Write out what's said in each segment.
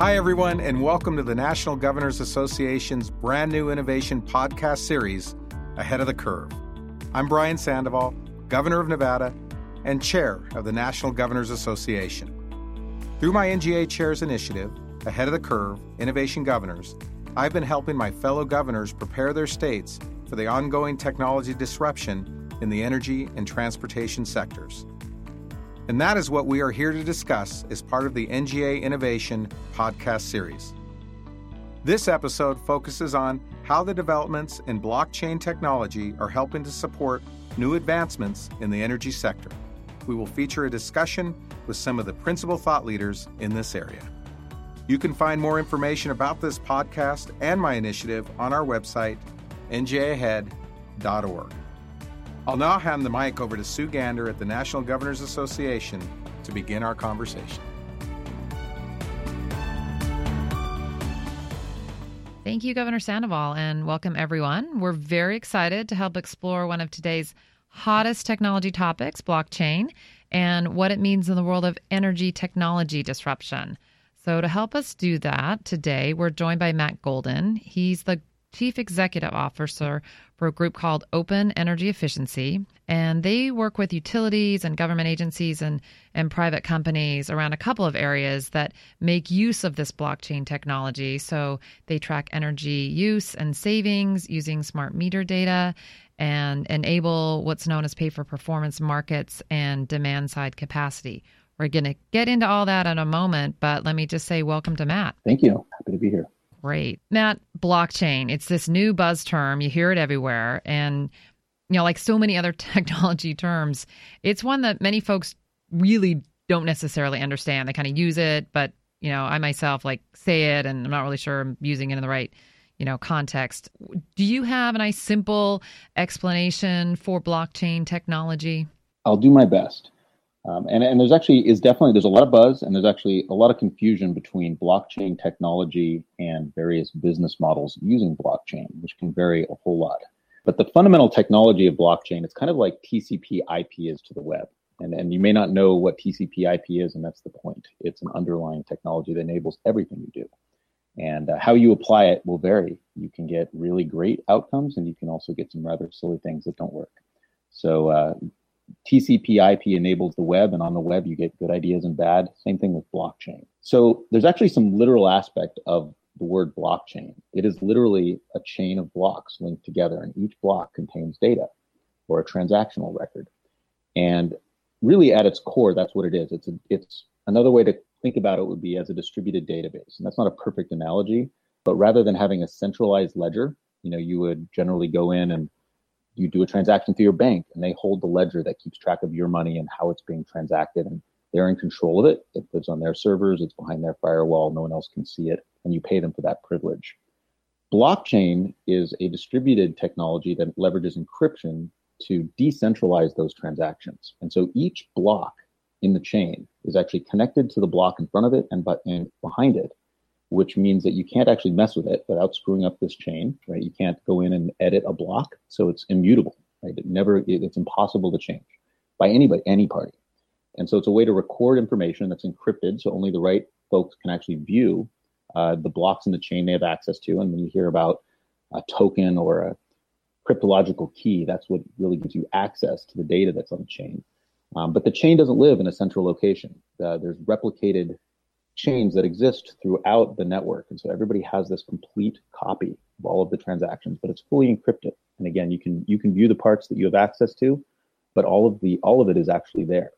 Hi, everyone, and welcome to the National Governors Association's brand new innovation podcast series, Ahead of the Curve. I'm Brian Sandoval, Governor of Nevada and Chair of the National Governors Association. Through my NGA Chairs initiative, Ahead of the Curve Innovation Governors, I've been helping my fellow governors prepare their states for the ongoing technology disruption in the energy and transportation sectors. And that is what we are here to discuss as part of the NGA Innovation podcast series. This episode focuses on how the developments in blockchain technology are helping to support new advancements in the energy sector. We will feature a discussion with some of the principal thought leaders in this area. You can find more information about this podcast and my initiative on our website, ngaahead.org. I'll now hand the mic over to Sue Gander at the National Governors Association to begin our conversation. Thank you, Governor Sandoval, and welcome everyone. We're very excited to help explore one of today's hottest technology topics, blockchain, and what it means in the world of energy technology disruption. So, to help us do that today, we're joined by Matt Golden. He's the Chief Executive Officer for a group called Open Energy Efficiency. And they work with utilities and government agencies and, and private companies around a couple of areas that make use of this blockchain technology. So they track energy use and savings using smart meter data and enable what's known as pay for performance markets and demand side capacity. We're going to get into all that in a moment, but let me just say welcome to Matt. Thank you. Happy to be here. Great. Matt, blockchain, it's this new buzz term. You hear it everywhere. And, you know, like so many other technology terms, it's one that many folks really don't necessarily understand. They kind of use it, but, you know, I myself like say it and I'm not really sure I'm using it in the right, you know, context. Do you have a nice simple explanation for blockchain technology? I'll do my best. Um, and, and there's actually is definitely there's a lot of buzz and there's actually a lot of confusion between blockchain technology and various business models using blockchain, which can vary a whole lot. But the fundamental technology of blockchain, it's kind of like TCP IP is to the web. And, and you may not know what TCP IP is, and that's the point. It's an underlying technology that enables everything you do. And uh, how you apply it will vary. You can get really great outcomes, and you can also get some rather silly things that don't work. So uh, TCP IP enables the web, and on the web, you get good ideas and bad. Same thing with blockchain. So there's actually some literal aspect of the word blockchain. It is literally a chain of blocks linked together, and each block contains data or a transactional record. And really, at its core, that's what it is. It's a, it's another way to think about it would be as a distributed database, and that's not a perfect analogy. But rather than having a centralized ledger, you know, you would generally go in and you do a transaction through your bank and they hold the ledger that keeps track of your money and how it's being transacted and they're in control of it. It lives on their servers, it's behind their firewall, no one else can see it, and you pay them for that privilege. Blockchain is a distributed technology that leverages encryption to decentralize those transactions. And so each block in the chain is actually connected to the block in front of it and, behind it which means that you can't actually mess with it without screwing up this chain, right? You can't go in and edit a block, so it's immutable, right? It never, it, it's impossible to change by anybody, any party. And so it's a way to record information that's encrypted, so only the right folks can actually view uh, the blocks in the chain they have access to. And when you hear about a token or a cryptological key, that's what really gives you access to the data that's on the chain. Um, but the chain doesn't live in a central location. Uh, there's replicated chains that exist throughout the network. And so everybody has this complete copy of all of the transactions, but it's fully encrypted. And again, you can you can view the parts that you have access to, but all of the all of it is actually there.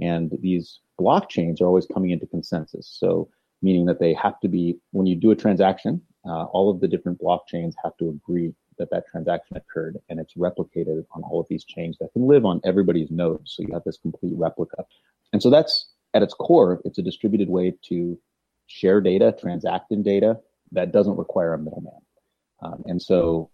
And these blockchains are always coming into consensus. So meaning that they have to be when you do a transaction, uh, all of the different blockchains have to agree that that transaction occurred and it's replicated on all of these chains that can live on everybody's nodes. So you have this complete replica. And so that's at its core, it's a distributed way to share data, transact in data that doesn't require a middleman. Um, and so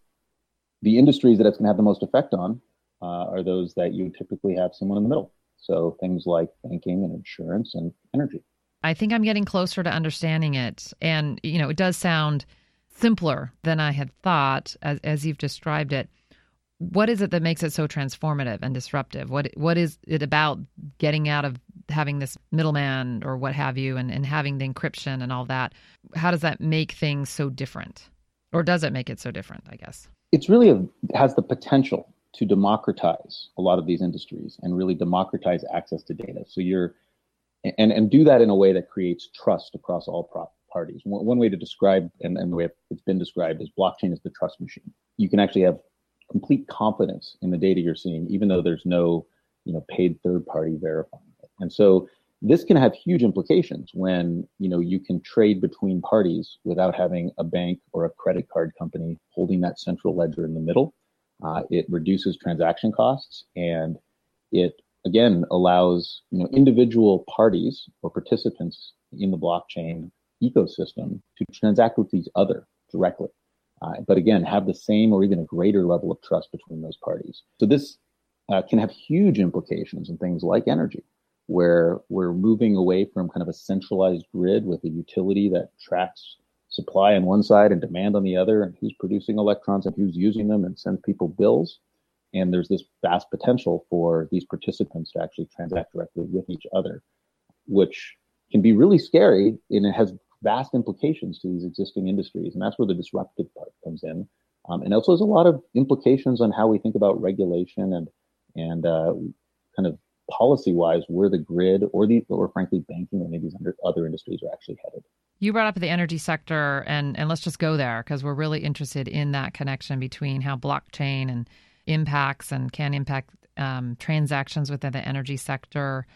the industries that it's going to have the most effect on uh, are those that you typically have someone in the middle. So things like banking and insurance and energy. I think I'm getting closer to understanding it. And, you know, it does sound simpler than I had thought as, as you've described it. What is it that makes it so transformative and disruptive? What what is it about getting out of having this middleman or what have you and, and having the encryption and all that. How does that make things so different? Or does it make it so different, I guess? It's really a, has the potential to democratize a lot of these industries and really democratize access to data. So you're and and do that in a way that creates trust across all parties. One, way to describe and, and the way it's been described is blockchain is the trust machine. You can actually have complete confidence in the data you're seeing, even though there's no you know paid third party verifying it. And so this can have huge implications when you know you can trade between parties without having a bank or a credit card company holding that central ledger in the middle. Uh, it reduces transaction costs and it again allows you know individual parties or participants in the blockchain ecosystem to transact with each other directly. Uh, but again, have the same or even a greater level of trust between those parties. So this uh, can have huge implications in things like energy, where we're moving away from kind of a centralized grid with a utility that tracks supply on one side and demand on the other, and who's producing electrons and who's using them and sends people bills. And there's this vast potential for these participants to actually transact directly with each other, which can be really scary and it has vast implications to these existing industries. And that's where the disruptive part comes in. Um, and also, there's a lot of implications on how we think about regulation and and uh, kind of policy wise where the grid or the or frankly banking or maybe these other industries are actually headed. You brought up the energy sector, and and let's just go there because we're really interested in that connection between how blockchain and impacts and can impact um, transactions within the energy sector.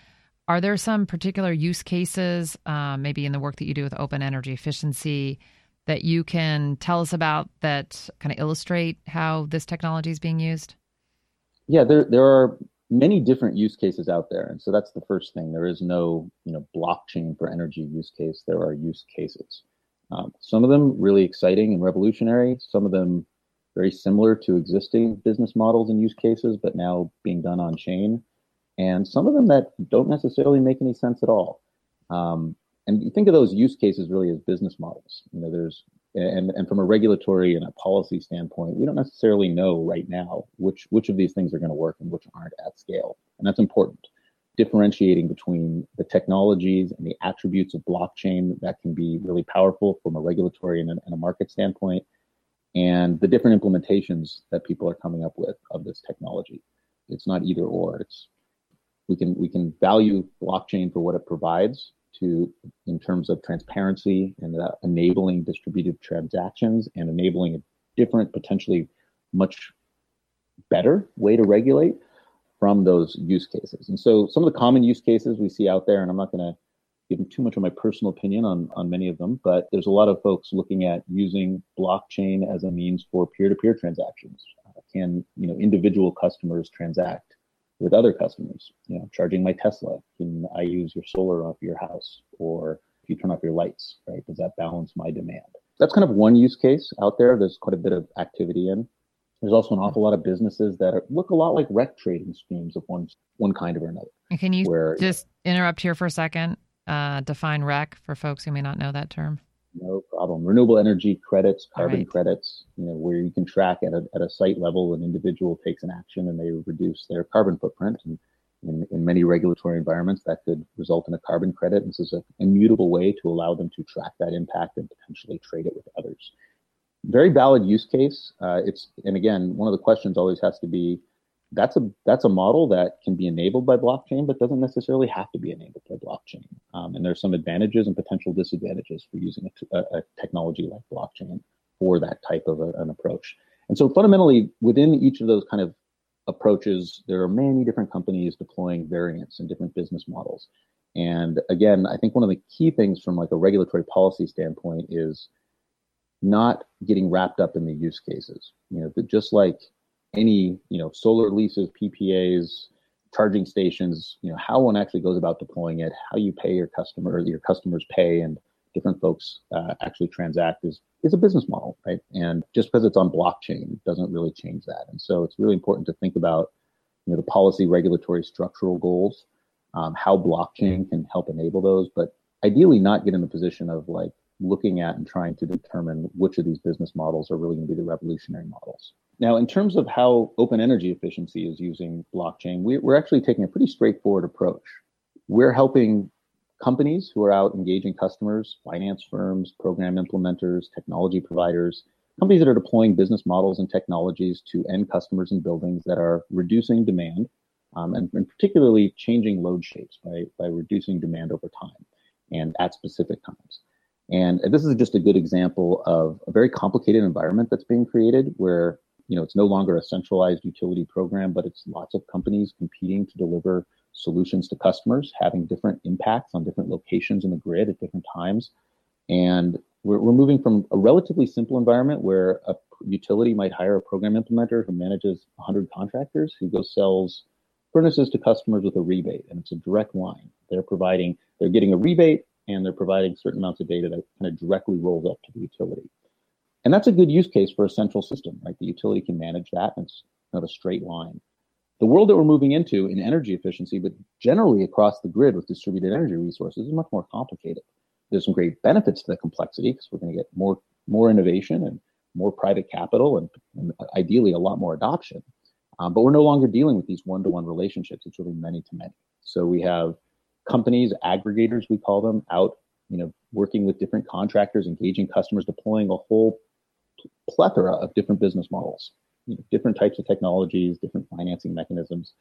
Are there some particular use cases, uh, maybe in the work that you do with open energy efficiency, that you can tell us about that kind of illustrate how this technology is being used? Yeah, there there are many different use cases out there, and so that's the first thing. There is no you know blockchain for energy use case. There are use cases. Um, some of them really exciting and revolutionary. Some of them very similar to existing business models and use cases, but now being done on chain and some of them that don't necessarily make any sense at all. Um, and you think of those use cases really as business models. You know, there's and and from a regulatory and a policy standpoint, we don't necessarily know right now which which of these things are going to work and which aren't at scale, and that's important. Differentiating between the technologies and the attributes of blockchain that can be really powerful from a regulatory and and a market standpoint, and the different implementations that people are coming up with of this technology. It's not either or. It's we can we can value blockchain for what it provides to in terms of transparency and uh, enabling distributed transactions and enabling a different potentially much better way to regulate from those use cases. And so some of the common use cases we see out there and i'm not going to give too much of my personal opinion on on many of them but there's a lot of folks looking at using blockchain as a means for peer-to-peer transactions. Uh, can you know individual customers transact with other customers. You know, charging my Tesla, can I use your solar off your house? Or if you turn off your lights, right? Does that balance my demand? That's kind of one use case out there. There's quite a bit of activity in. There's also an awful lot of businesses that are, look a lot like rec trading schemes of one one kind or another. can you where, just interrupt here for a second? Uh, define rec for folks who may not know that term. No problem. Renewable energy credits, carbon right. credits, you know, where you can track at a, at a site level an individual takes an action and they reduce their carbon footprint. And in, in many regulatory environments, that could result in a carbon credit. This is an immutable way to allow them to track that impact and potentially trade it with others. Very valid use case. Uh, it's and again, one of the questions always has to be, that's a that's a model that can be enabled by blockchain, but doesn't necessarily have to be enabled by blockchain. Um, and there's some advantages and potential disadvantages for using a, a technology like blockchain for that type of a, an approach. And so fundamentally, within each of those kind of approaches, there are many different companies deploying variants and different business models. And again, I think one of the key things from like a regulatory policy standpoint is not getting wrapped up in the use cases. You know, just like any you know solar leases, PPAs, charging stations, you know how one actually goes about deploying it, how you pay your customer, your customers pay, and different folks uh, actually transact is is a business model, right? And just because it's on blockchain doesn't really change that. And so it's really important to think about you know the policy, regulatory, structural goals, um, how blockchain can help enable those, but ideally not get in the position of like looking at and trying to determine which of these business models are really going to be the revolutionary models. Now, in terms of how open energy efficiency is using blockchain, we, are actually taking a pretty straightforward approach. we're helping companies who are out engaging customers, finance firms, program implementers, technology providers, companies that are deploying business models and technologies to end customers and buildings that are reducing demand um, and, and, particularly changing load shapes by, by reducing demand over time and at specific times. And this is just a good example of a very complicated environment that's being created where you know it's no longer a centralized utility program, but it's lots of companies competing to deliver solutions to customers, having different impacts on different locations in the grid at different times. And we're, we're moving from a relatively simple environment where a utility might hire a program implementer who manages 100 contractors who goes sells furnaces to customers with a rebate, and it's a direct line. They're providing, they're getting a rebate, and they're providing certain amounts of data that kind of directly rolls up to the utility. And that's a good use case for a central system, right? The utility can manage that, and it's kind of a straight line. The world that we're moving into in energy efficiency, but generally across the grid with distributed energy resources, is much more complicated. There's some great benefits to the complexity because we're going to get more more innovation and more private capital and, and ideally a lot more adoption. Um, but we're no longer dealing with these one-to-one relationships. It's really many to many. So we have companies, aggregators, we call them, out, you know, working with different contractors, engaging customers, deploying a whole plethora of different business models, you know, different types of technologies, different financing mechanisms.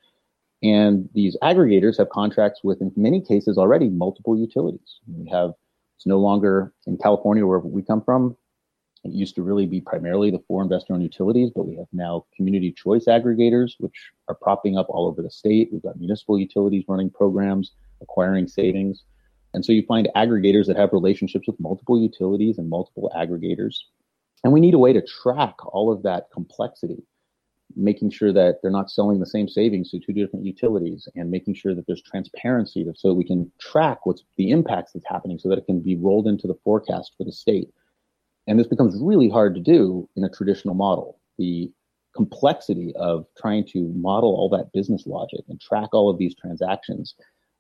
And these aggregators have contracts with, in many cases, already multiple utilities. We have, it's no longer in California, where we come from, it used to really be primarily the four investor owned utilities, but we have now community choice aggregators, which are propping up all over the state. We've got municipal utilities running programs, acquiring savings. And so you find aggregators that have relationships with multiple utilities and multiple aggregators. And we need a way to track all of that complexity, making sure that they're not selling the same savings to two different utilities and making sure that there's transparency so that we can track what's the impacts that's happening so that it can be rolled into the forecast for the state and this becomes really hard to do in a traditional model. The complexity of trying to model all that business logic and track all of these transactions.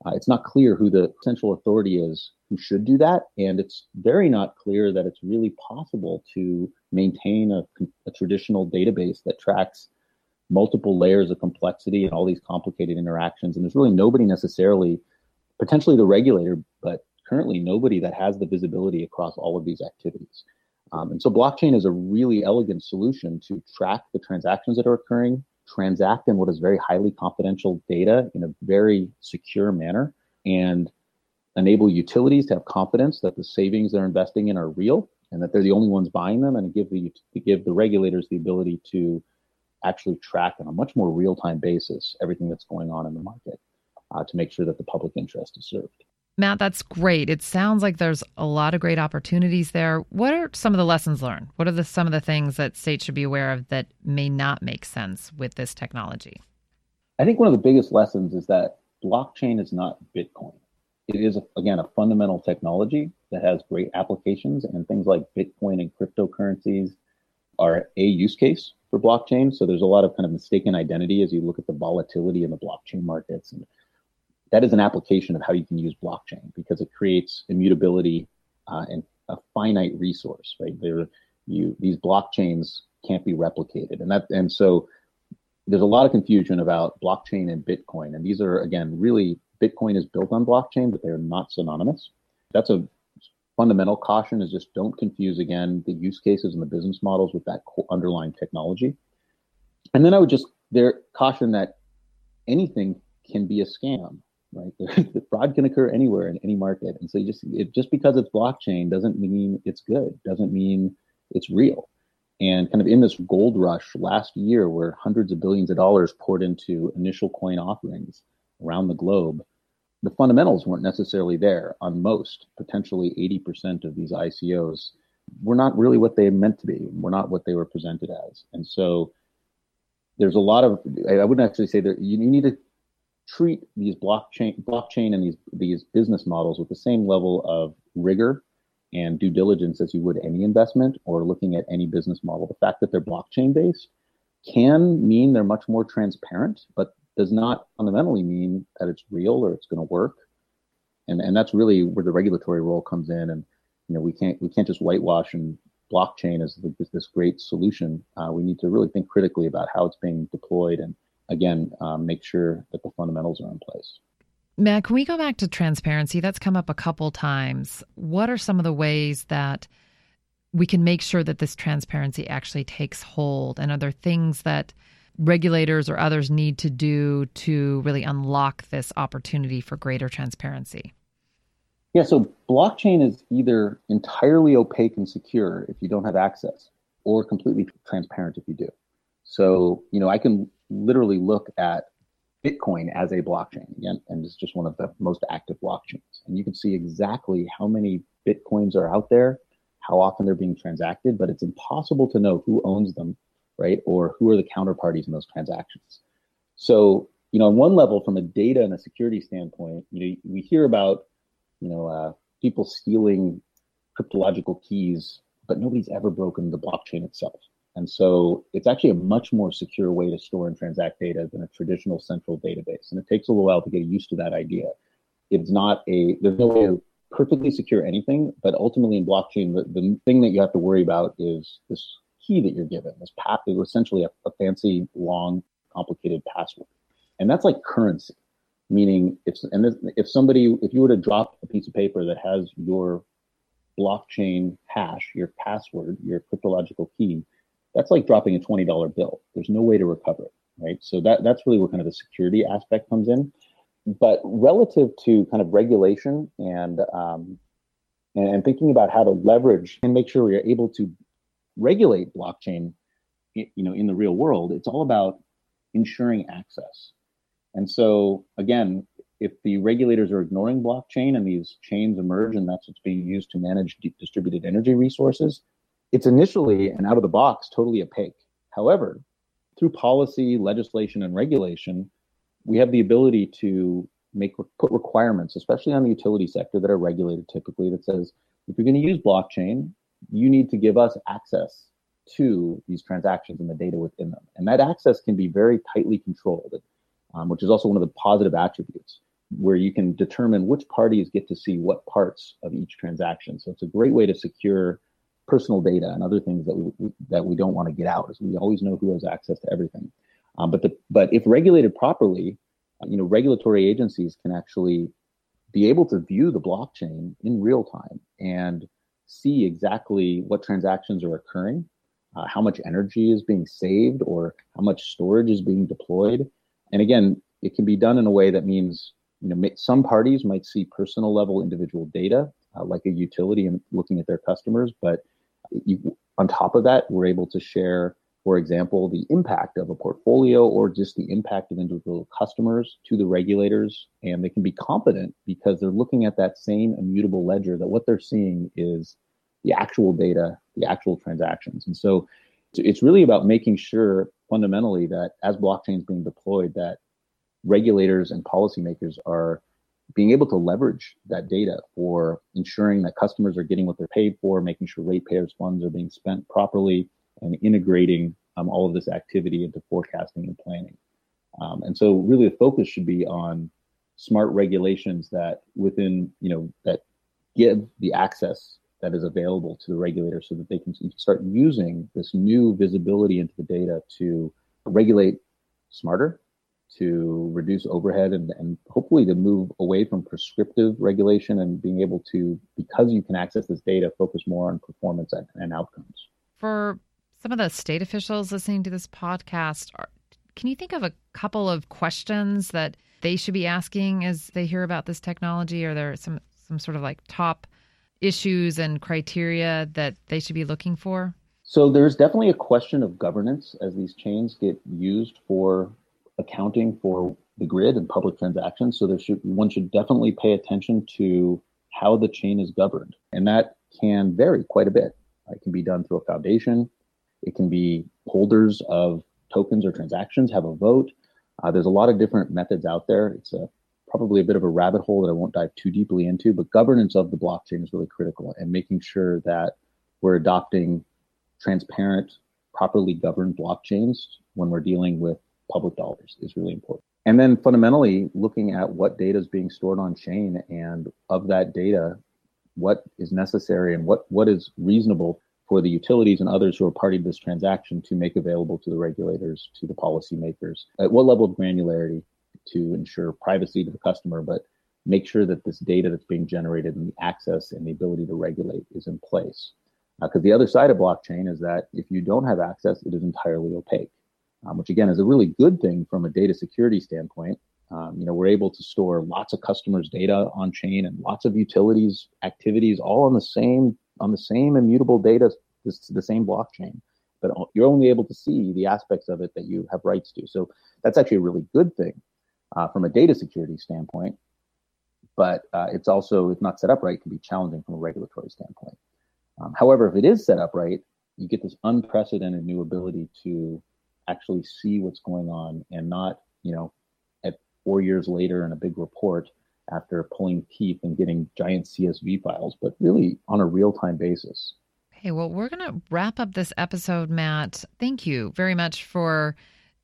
Uh, it's not clear who the central authority is who should do that. And it's very not clear that it's really possible to maintain a, a traditional database that tracks multiple layers of complexity and all these complicated interactions. And there's really nobody necessarily, potentially the regulator, but currently nobody that has the visibility across all of these activities. Um, and so blockchain is a really elegant solution to track the transactions that are occurring, transact in what is very highly confidential data in a very secure manner, and enable utilities to have confidence that the savings they're investing in are real and that they're the only ones buying them, and give the give the regulators the ability to actually track on a much more real time basis everything that's going on in the market uh, to make sure that the public interest is served. Matt, that's great. It sounds like there's a lot of great opportunities there. What are some of the lessons learned? What are the, some of the things that states should be aware of that may not make sense with this technology? I think one of the biggest lessons is that blockchain is not Bitcoin. It is, again, a fundamental technology that has great applications, and things like Bitcoin and cryptocurrencies are a use case for blockchain. So there's a lot of kind of mistaken identity as you look at the volatility in the blockchain markets and that is an application of how you can use blockchain because it creates immutability uh, and a finite resource, right? There, you these blockchains can't be replicated, and that and so there's a lot of confusion about blockchain and Bitcoin, and these are again really Bitcoin is built on blockchain, but they're not synonymous. That's a fundamental caution is just don't confuse again the use cases and the business models with that underlying technology. And then I would just there caution that anything can be a scam right? fraud can occur anywhere in any market, and so you just it, just because it's blockchain doesn't mean it's good, doesn't mean it's real. And kind of in this gold rush last year, where hundreds of billions of dollars poured into initial coin offerings around the globe, the fundamentals weren't necessarily there on most, potentially 80% of these ICOs were not really what they meant to be, were not what they were presented as. And so there's a lot of, I wouldn't actually say that you need to treat these blockchain blockchain and these these business models with the same level of rigor and due diligence as you would any investment or looking at any business model. The fact that they're blockchain based can mean they're much more transparent, but does not fundamentally mean that it's real or it's going to work. And and that's really where the regulatory role comes in. And you know we can't we can't just whitewash and blockchain as this great solution. Uh, we need to really think critically about how it's being deployed and again, um, make sure that the fundamentals are in place. Matt, can we go back to transparency? That's come up a couple times. What are some of the ways that we can make sure that this transparency actually takes hold? And are there things that regulators or others need to do to really unlock this opportunity for greater transparency? Yeah, so blockchain is either entirely opaque and secure if you don't have access, or completely transparent if you do. So, you know, I can literally look at Bitcoin as a blockchain, again, and it's just one of the most active blockchains. And you can see exactly how many Bitcoins are out there, how often they're being transacted, but it's impossible to know who owns them, right? Or who are the counterparties in those transactions. So, you know, on one level, from a data and a security standpoint, you know, we hear about, you know, uh, people stealing cryptological keys, but nobody's ever broken the blockchain itself. And so it's actually a much more secure way to store and transact data than a traditional central database. And it takes a little while to get used to that idea. It's not a, there's no way to perfectly secure anything, but ultimately in blockchain, the, the thing that you have to worry about is this key that you're given, this path, essentially a, a fancy, long, complicated password. And that's like currency, meaning if, and if somebody, if you were to drop a piece of paper that has your blockchain hash, your password, your cryptological key, that's like dropping a $20 bill. There's no way to recover it, right? So that, that's really where kind of the security aspect comes in. But relative to kind of regulation and, um, and, and thinking about how to leverage and make sure we are able to regulate blockchain, you know, in the real world, it's all about ensuring access. And so again, if the regulators are ignoring blockchain and these chains emerge and that's what's being used to manage distributed energy resources, it's initially and out of the box totally opaque. However, through policy, legislation, and regulation, we have the ability to make put requirements, especially on the utility sector that are regulated typically, that says if you're going to use blockchain, you need to give us access to these transactions and the data within them. And that access can be very tightly controlled, um, which is also one of the positive attributes where you can determine which parties get to see what parts of each transaction. So it's a great way to secure personal data and other things that we that we don't want to get out. Is we always know who has access to everything. Um, but the but if regulated properly, uh, you know, regulatory agencies can actually be able to view the blockchain in real time and see exactly what transactions are occurring, uh, how much energy is being saved, or how much storage is being deployed. And again, it can be done in a way that means you know some parties might see personal level individual data uh, like a utility and looking at their customers but you, on top of that, we're able to share, for example, the impact of a portfolio or just the impact of individual customers to the regulators. And they can be confident because they're looking at that same immutable ledger that what they're seeing is the actual data, the actual transactions. And so it's really about making sure fundamentally that as blockchain is being deployed, that regulators and policymakers are being able to leverage that data for ensuring that customers are getting what they're paid for, making sure ratepayers' funds are being spent properly, and integrating um, all of this activity into forecasting and planning. Um, and so, really, the focus should be on smart regulations that within you know that give the access that is available to the regulator so that they can start using this new visibility into the data to regulate smarter to reduce overhead and, and hopefully to move away from prescriptive regulation and being able to, because you can access this data, focus more on performance and, and outcomes. For some of the state officials listening to this podcast, are, can you think of a couple of questions that they should be asking as they hear about this technology? Are there some, some sort of like top issues and criteria that they should be looking for? So there's definitely a question of governance as these chains get used for accounting for the grid and public transactions. So there should one should definitely pay attention to how the chain is governed, and that can vary quite a bit. It can be done through a foundation. It can be holders of tokens or transactions have a vote. Uh, there's a lot of different methods out there. It's a probably a bit of a rabbit hole that I won't dive too deeply into, but governance of the blockchain is really critical and making sure that we're adopting transparent, properly governed blockchains when we're dealing with public dollars is really important. And then fundamentally looking at what data is being stored on chain and of that data, what is necessary and what, what is reasonable for the utilities and others who are party to this transaction to make available to the regulators, to the policymakers. At what level of granularity to ensure privacy to the customer, but make sure that this data that's being generated and the access and the ability to regulate is in place. Because uh, the other side of blockchain is that if you don't have access, it is entirely opaque, um, which again is a really good thing from a data security standpoint. Um, you know, we're able to store lots of customers' data on chain and lots of utilities activities all on the same on the same immutable data, this, the same blockchain. But you're only able to see the aspects of it that you have rights to. So that's actually a really good thing uh, from a data security standpoint but uh, it's also, if not set up right, can be challenging from a regulatory standpoint. Um, however, if it is set up right, you get this unprecedented new ability to actually see what's going on and not, you know, at four years later in a big report after pulling teeth and getting giant CSV files, but really on a real time basis. Hey, well, we're going to wrap up this episode, Matt. Thank you very much for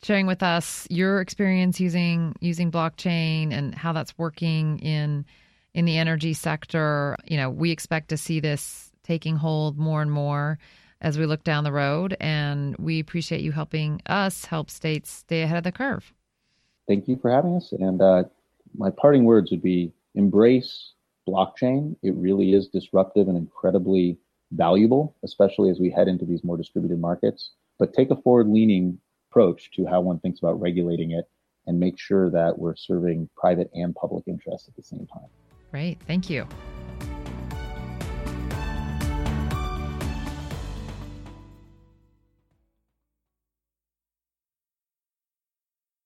sharing with us your experience using using blockchain and how that's working in in the energy sector. You know, we expect to see this taking hold more and more as we look down the road, and we appreciate you helping us help states stay ahead of the curve. Thank you for having us. And uh, my parting words would be: embrace blockchain. It really is disruptive and incredibly valuable, especially as we head into these more distributed markets. But take a forward-leaning approach to how one thinks about regulating it and make sure that we're serving private and public interests at the same time. Great. Thank you.